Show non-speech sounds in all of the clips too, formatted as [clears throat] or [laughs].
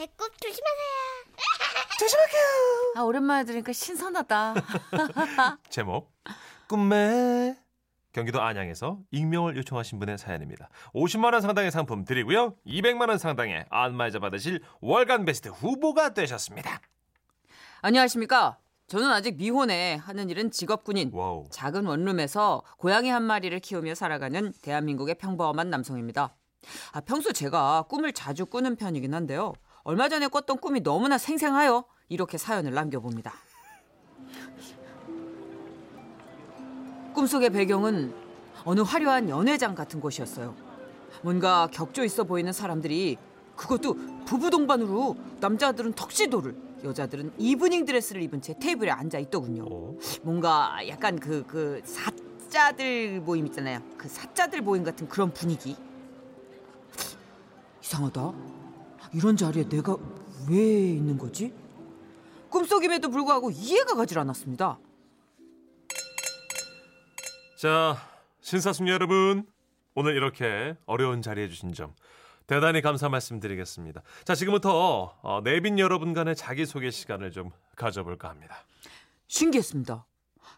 배꼽 조심하세요. [laughs] 조심할게요. 아, 오랜만에 들으니까 신선하다. [laughs] 제목 꿈에 경기도 안양에서 익명을 요청하신 분의 사연입니다. 50만 원 상당의 상품 드리고요. 200만 원 상당의 안마의자 받으실 월간 베스트 후보가 되셨습니다. 안녕하십니까? 저는 아직 미혼에 하는 일은 직업군인 와우. 작은 원룸에서 고양이 한 마리를 키우며 살아가는 대한민국의 평범한 남성입니다. 아, 평소 제가 꿈을 자주 꾸는 편이긴 한데요. 얼마 전에 꿨던 꿈이 너무나 생생하여 이렇게 사연을 남겨봅니다. 꿈속의 배경은 어느 화려한 연회장 같은 곳이었어요. 뭔가 격조 있어 보이는 사람들이 그것도 부부 동반으로 남자들은 턱시도를 여자들은 이브닝 드레스를 입은 채 테이블에 앉아 있더군요. 어? 뭔가 약간 그, 그, 사자들 모임 있잖아요. 그 사자들 모임 같은 그런 분위기. 이상하다. 이런 자리에 내가 왜 있는 거지? 꿈속임에도 불구하고 이해가 가질 않았습니다. 자, 신사숙녀 여러분. 오늘 이렇게 어려운 자리해 주신 점 대단히 감사 말씀드리겠습니다. 자, 지금부터 어, 내빈 여러분 간의 자기소개 시간을 좀 가져볼까 합니다. 신기했습니다.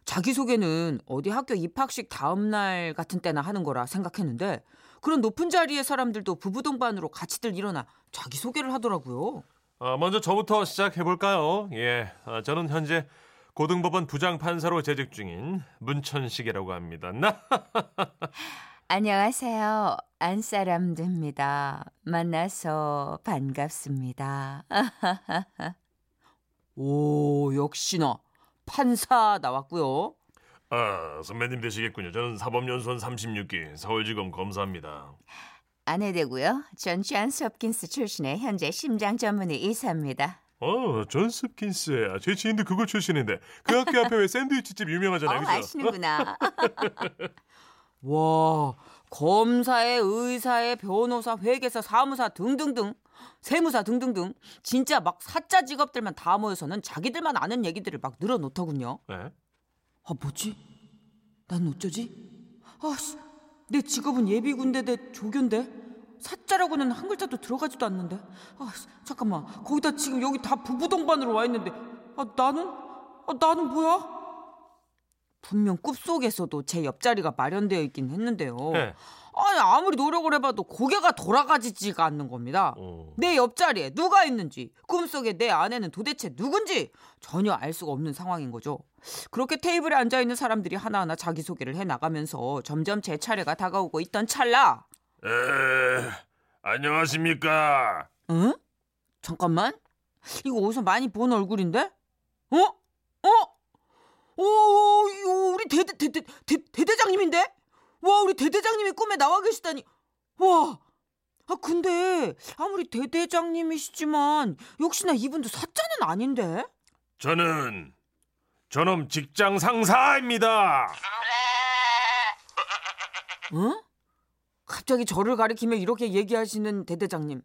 자기소개는 어디 학교 입학식 다음날 같은 때나 하는 거라 생각했는데 그런 높은 자리의 사람들도 부부 동반으로 같이들 일어나 자기 소개를 하더라고요. 어, 먼저 저부터 시작해 볼까요? 예, 어, 저는 현재 고등법원 부장 판사로 재직 중인 문천식이라고 합니다. 나 [laughs] 안녕하세요. 안사람입니다. 만나서 반갑습니다. [laughs] 오, 역시나 판사 나왔고요. 아, 선배님 되시겠군요. 저는 사법연수원 36기 서울지검 검사입니다. 아내 되고요. 전 존스 홉킨스 출신의 현재 심장 전문의 의사입니다. 어, 존스 홉킨스. 제 지인도 그거 출신인데 그 학교 앞에 왜 샌드위치집 유명하잖아요. 어, 그죠? 아시는구나. [laughs] 와, 검사에 의사에 변호사, 회계사, 사무사 등등등, 세무사 등등등 진짜 막 사자 직업들만 다 모여서는 자기들만 아는 얘기들을 막 늘어놓더군요. 네? 아 뭐지? 난 어쩌지? 아씨, 내 직업은 예비군대대 조교인데 사자라고는 한 글자도 들어가지도 않는데. 아 잠깐만, 거기다 지금 여기 다 부부 동반으로 와 있는데, 아 나는, 아 나는 뭐야? 분명 꿈속에서도 제 옆자리가 마련되어 있긴 했는데요. 네. 아니 아무리 노력을 해봐도 고개가 돌아가지지가 않는 겁니다. 어. 내 옆자리에 누가 있는지 꿈속에 내 아내는 도대체 누군지 전혀 알 수가 없는 상황인 거죠. 그렇게 테이블에 앉아 있는 사람들이 하나하나 자기 소개를 해 나가면서 점점 제 차례가 다가오고 있던 찰나. 에, 안녕하십니까? 응? 잠깐만. 이거 어디서 많이 본 얼굴인데? 어? 어? 오, 대대 대대 대, 대대장님인데? 와, 우리 대대장님이 꿈에 나와 계시다니. 와. 아, 근데 아무리 대대장님이시지만 역시나 이분도 사자는 아닌데. 저는 저놈 직장 상사입니다. 응? 갑자기 저를 가리키며 이렇게 얘기하시는 대대장님.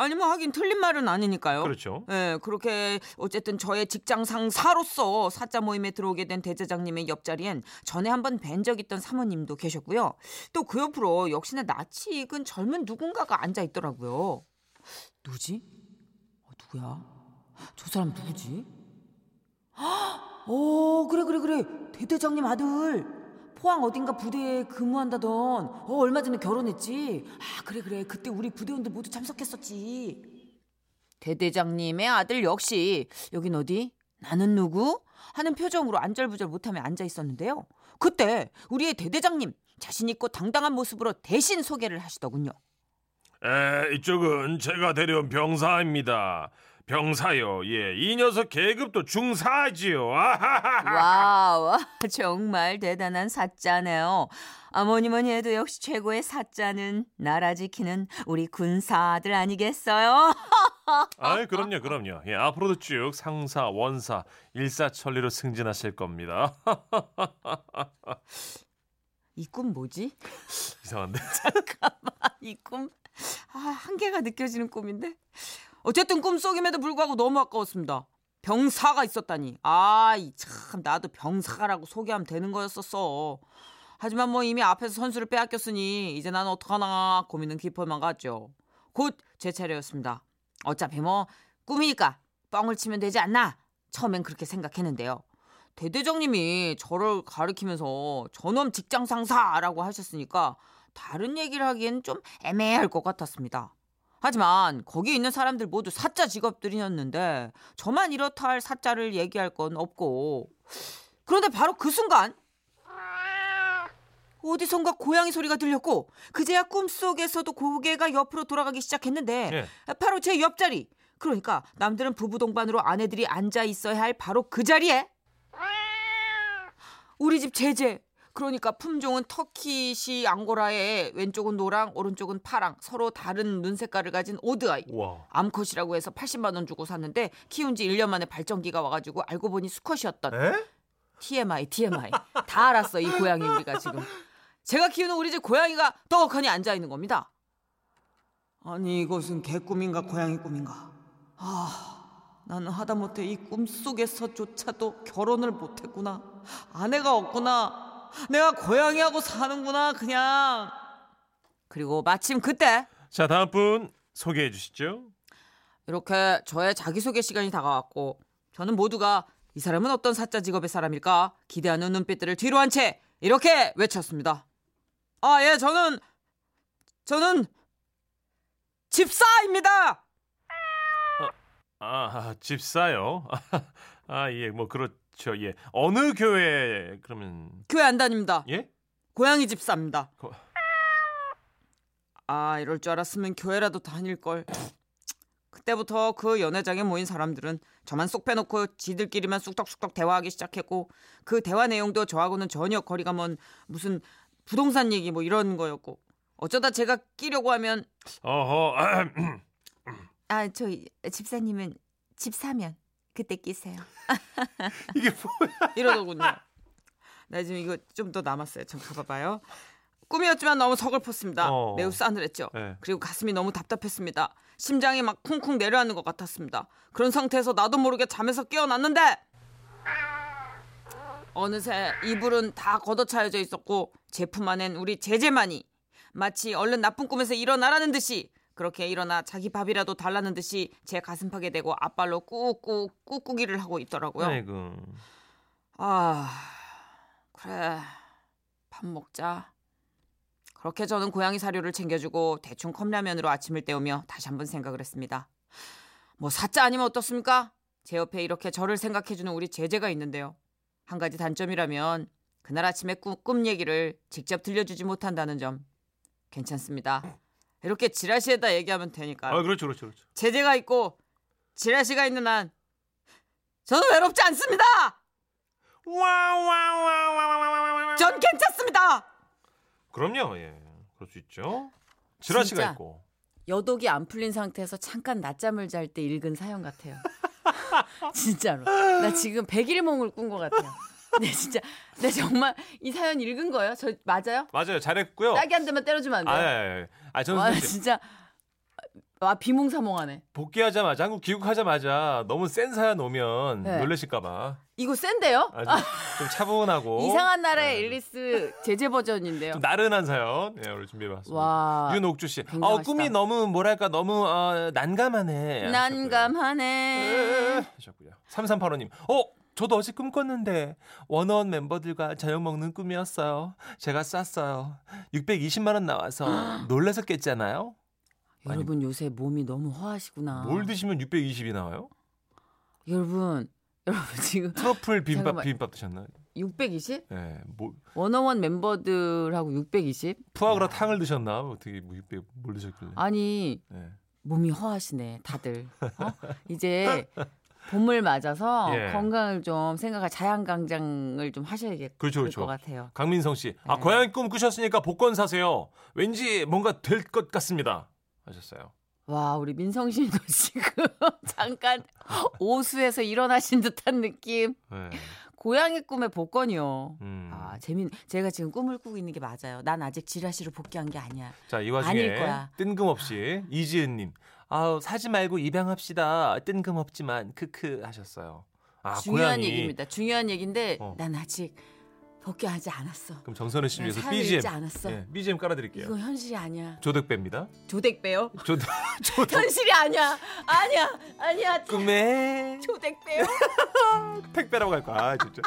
아니 뭐 하긴 틀린 말은 아니니까요. 그렇죠. 예, 그렇게 어쨌든 저의 직장 상사로서 사자 모임에 들어오게 된 대대장님의 옆자리엔 전에 한번 뵌 적 있던 사모님도 계셨고요. 또 그 옆으로 역시나 낯이 익은 젊은 누군가가 앉아 있더라고요. 누구지? 어, 누구야? 저 사람 누구지? [gasps] 어, 그래 그래 그래. 대대장님 아들. 포항 어딘가 부대에 근무한다던 어 얼마 전에 결혼했지? 아 그래 그래. 그때 우리 부대원들 모두 참석했었지. 대대장님의 아들 역시 여긴 어디? 나는 누구? 하는 표정으로 안절부절 못하며 앉아 있었는데요. 그때 우리의 대대장님 자신 있고 당당한 모습으로 대신 소개를 하시더군요. 에, 이쪽은 제가 데려온 병사입니다. 병사요. 예, 이 녀석 계급도 중사지요. 와우, 정말 대단한 사자네요. 뭐니 뭐니 해도 역시 최고의 사자는 나라 지키는 우리 군사들 아니겠어요? [laughs] 아이, 그럼요, 그럼요. 예, 앞으로도 쭉 상사, 원사, 일사천리로 승진하실 겁니다. 이 꿈 뭐지 이상한데. [laughs] 이 꿈, 아, 한계가 느껴지는 꿈인데. 어쨌든 꿈속임에도 불구하고 너무 아까웠습니다. 병사가 있었다니. 아, 이 참, 나도 병사라고 소개하면 되는 거였었어. 하지만 뭐 이미 앞에서 선수를 빼앗겼으니 이제 나는 어떡하나 고민은 깊어만 갔죠. 곧 제 차례였습니다. 어차피 뭐 꿈이니까 뻥을 치면 되지 않나? 처음엔 그렇게 생각했는데요. 대대장님이 저를 가리키면서 전업 직장 상사라고 하셨으니까 다른 얘기를 하기엔 좀 애매할 것 같았습니다. 하지만 거기 있는 사람들 모두 사자 직업들이었는데 저만 이렇다 할 사자를 얘기할 건 없고 그런데 바로 그 순간 어디선가 고양이 소리가 들렸고 그제야 꿈속에서도 고개가 옆으로 돌아가기 시작했는데 예. 바로 제 옆자리 그러니까 남들은 부부 동반으로 아내들이 앉아 있어야 할 바로 그 자리에 우리 집 제재 그러니까 품종은 터키시 앙고라의 왼쪽은 노랑 오른쪽은 파랑 서로 다른 눈 색깔을 가진 오드아이 와. 암컷이라고 해서 80만 원 주고 샀는데 키운 지 1년 만에 발정기가 와가지고 알고 보니 수컷이었던 에? TMI, TMI. 다 알았어, 이 고양이 우리가 지금. 제가 키우는 우리 집 고양이가 떡하니 앉아 있는 겁니다. 아니, 이것은 개꿈인가 고양이 꿈인가? 아, 나는 하다못해 이 꿈속에서조차도 결혼을 못했구나. 아내가 없구나. 내가 고양이하고 사는구나, 그냥. 그리고 마침 그때 자, 다음 분 소개해 주시죠. 이렇게 저의 자기소개 시간이 다가왔고 저는 모두가 이 사람은 어떤 사자 직업의 사람일까 기대하는 눈빛들을 뒤로 한 채 이렇게 외쳤습니다. 아, 예, 저는 저는 집사입니다. 아, 집사요. [laughs] 아, 예, 뭐 그렇 죠. 예. 어느 교회 그러면 교회 안 다닙니다. 예? 고양이 집사입니다. 고- 아, 이럴 줄 알았으면 교회라도 다닐 걸. 그때부터 그 연회장에 모인 사람들은 저만 쏙 빼놓고 지들끼리만 쑥덕쑥덕 대화하기 시작했고 그 대화 내용도 저하고는 전혀 거리가 먼 무슨 부동산 얘기 뭐 이런 거였고 어쩌다 제가 끼려고 하면 어허. [clears throat] 아, 저 집사님은 집 사면 그때 끼세요. [laughs] 이게 뭐야? 이러더군요. 나 지금 이거 좀 더 남았어요. 좀 가봐봐요. 꿈이었지만 너무 서글펐습니다. 어. 매우 싸늘했죠. 네. 그리고 가슴이 너무 답답했습니다. 심장이 막 쿵쿵 내려앉는 것 같았습니다. 그런 상태에서 나도 모르게 잠에서 깨어났는데 어느새 이불은 다 걷어차여져 있었고 제품 안엔 우리 제재만이 마치 얼른 나쁜 꿈에서 일어나라는 듯이 그렇게 일어나 자기 밥이라도 달라는 듯이 제 가슴팍에 대고 앞발로 꾹꾹 꾹꾹이를 하고 있더라고요. 아이고. 아, 그래. 밥 먹자. 그렇게 저는 고양이 사료를 챙겨주고 대충 컵라면으로 아침을 때우며 다시 한번 생각을 했습니다. 뭐 사자 아니면 어떻습니까? 제 옆에 이렇게 저를 생각해주는 우리 제재가 있는데요. 한 가지 단점이라면 그날 아침에 꿈, 꿈 얘기를 직접 들려주지 못한다는 점 괜찮습니다. 이렇게 지라시에다 얘기하면 되니까. 아, 그렇죠. 그렇죠. 그렇죠. 제재가 있고 지라시가 있는 한 저는 외롭지 않습니다. 와와와와와와와. 전 괜찮습니다. 그럼요. 예. 그럴 수 있죠. 지라시가. 있고. 여독이 안 풀린 상태에서 잠깐 낮잠을 잘 때 읽은 사연 같아요. [laughs] 진짜로. 나 지금 백일몽을 꾼 것 같아요. [laughs] 네, 진짜. 네, 정말 이 사연 읽은 거예요? 저 맞아요? 맞아요. 잘했고요. 딱이 한 대만 때려주면 안 아, 돼요? 아, 아, 아 저는 와, 사실 진짜. 와, 비몽사몽하네. 복귀하자마자 한국 귀국하자마자 너무 센 사연 오면 네. 놀라실까봐 이거 센데요? 아주 좀 차분하고 [laughs] 이상한 나라의 네. 앨리스 제재 버전인데요. 좀 나른한 사연 네, 오늘 준비해봤습니다. 와. 윤옥주 씨, 어, 굉장하시다. 꿈이 너무 뭐랄까 너무 어, 난감하네. 난감하네. 하셨고요. 3385님, 어 저도 어제 꿈 꿨는데 원어원 멤버들과 저녁 먹는 꿈이었어요. 제가 쌌어요. 620만 원 나와서 [gasps] 놀라서 깼잖아요. 여러분 요새 몸이 너무 허하시구나. 뭘 드시면 620이 나와요? 여러분, [laughs] 여러분 지금 트러플 비빔밥 잠깐만. 비빔밥 드셨나요? 620? 예, 뭐 원어원 멤버들하고 620? 푸아그라 탕을 드셨나? 어떻게 뭐 600, 뭘 드셨길래? 아니 예. 몸이 허하시네 다들. 어? 이제 [laughs] 봄을 맞아서 예. 건강을 좀 생각할 자양강장을 좀 하셔야겠 그렇죠, 것 그렇죠. 같아요. 강민성 씨, 아 네. 고양이 꿈 꾸셨으니까 복권 사세요. 왠지 뭔가 될 것 같습니다. 하셨어요. 와 우리 민성 씨도 [laughs] 지금 잠깐 오수에서 일어나신 듯한 느낌. 네. 고양이 꿈의 복권이요. 음. 아 재민. 제가 지금 꿈을 꾸고 있는 게 맞아요. 난 아직 지라시로 복귀한 게 아니야. 자, 이 와중에 거야. 뜬금없이 이지은님, 아우 사지 말고 입양합시다. 뜬금없지만 크크 하셨어요. 아, 중요한 고양이. 얘기입니다. 중요한 얘기인데 어. 난 아직 복귀하지 않았어. 그럼 정선우 씨나 위해서 BGM 않았어. 예, BGM 깔아드릴게요. 이거 현실이 아니야. 조득배입니다. 조댁배요? 조득 [laughs] 조득 현실이 아니야. 아니야. 아니야. 꿈에 조댁배요? 택배라고 할 거야. 아, 진짜.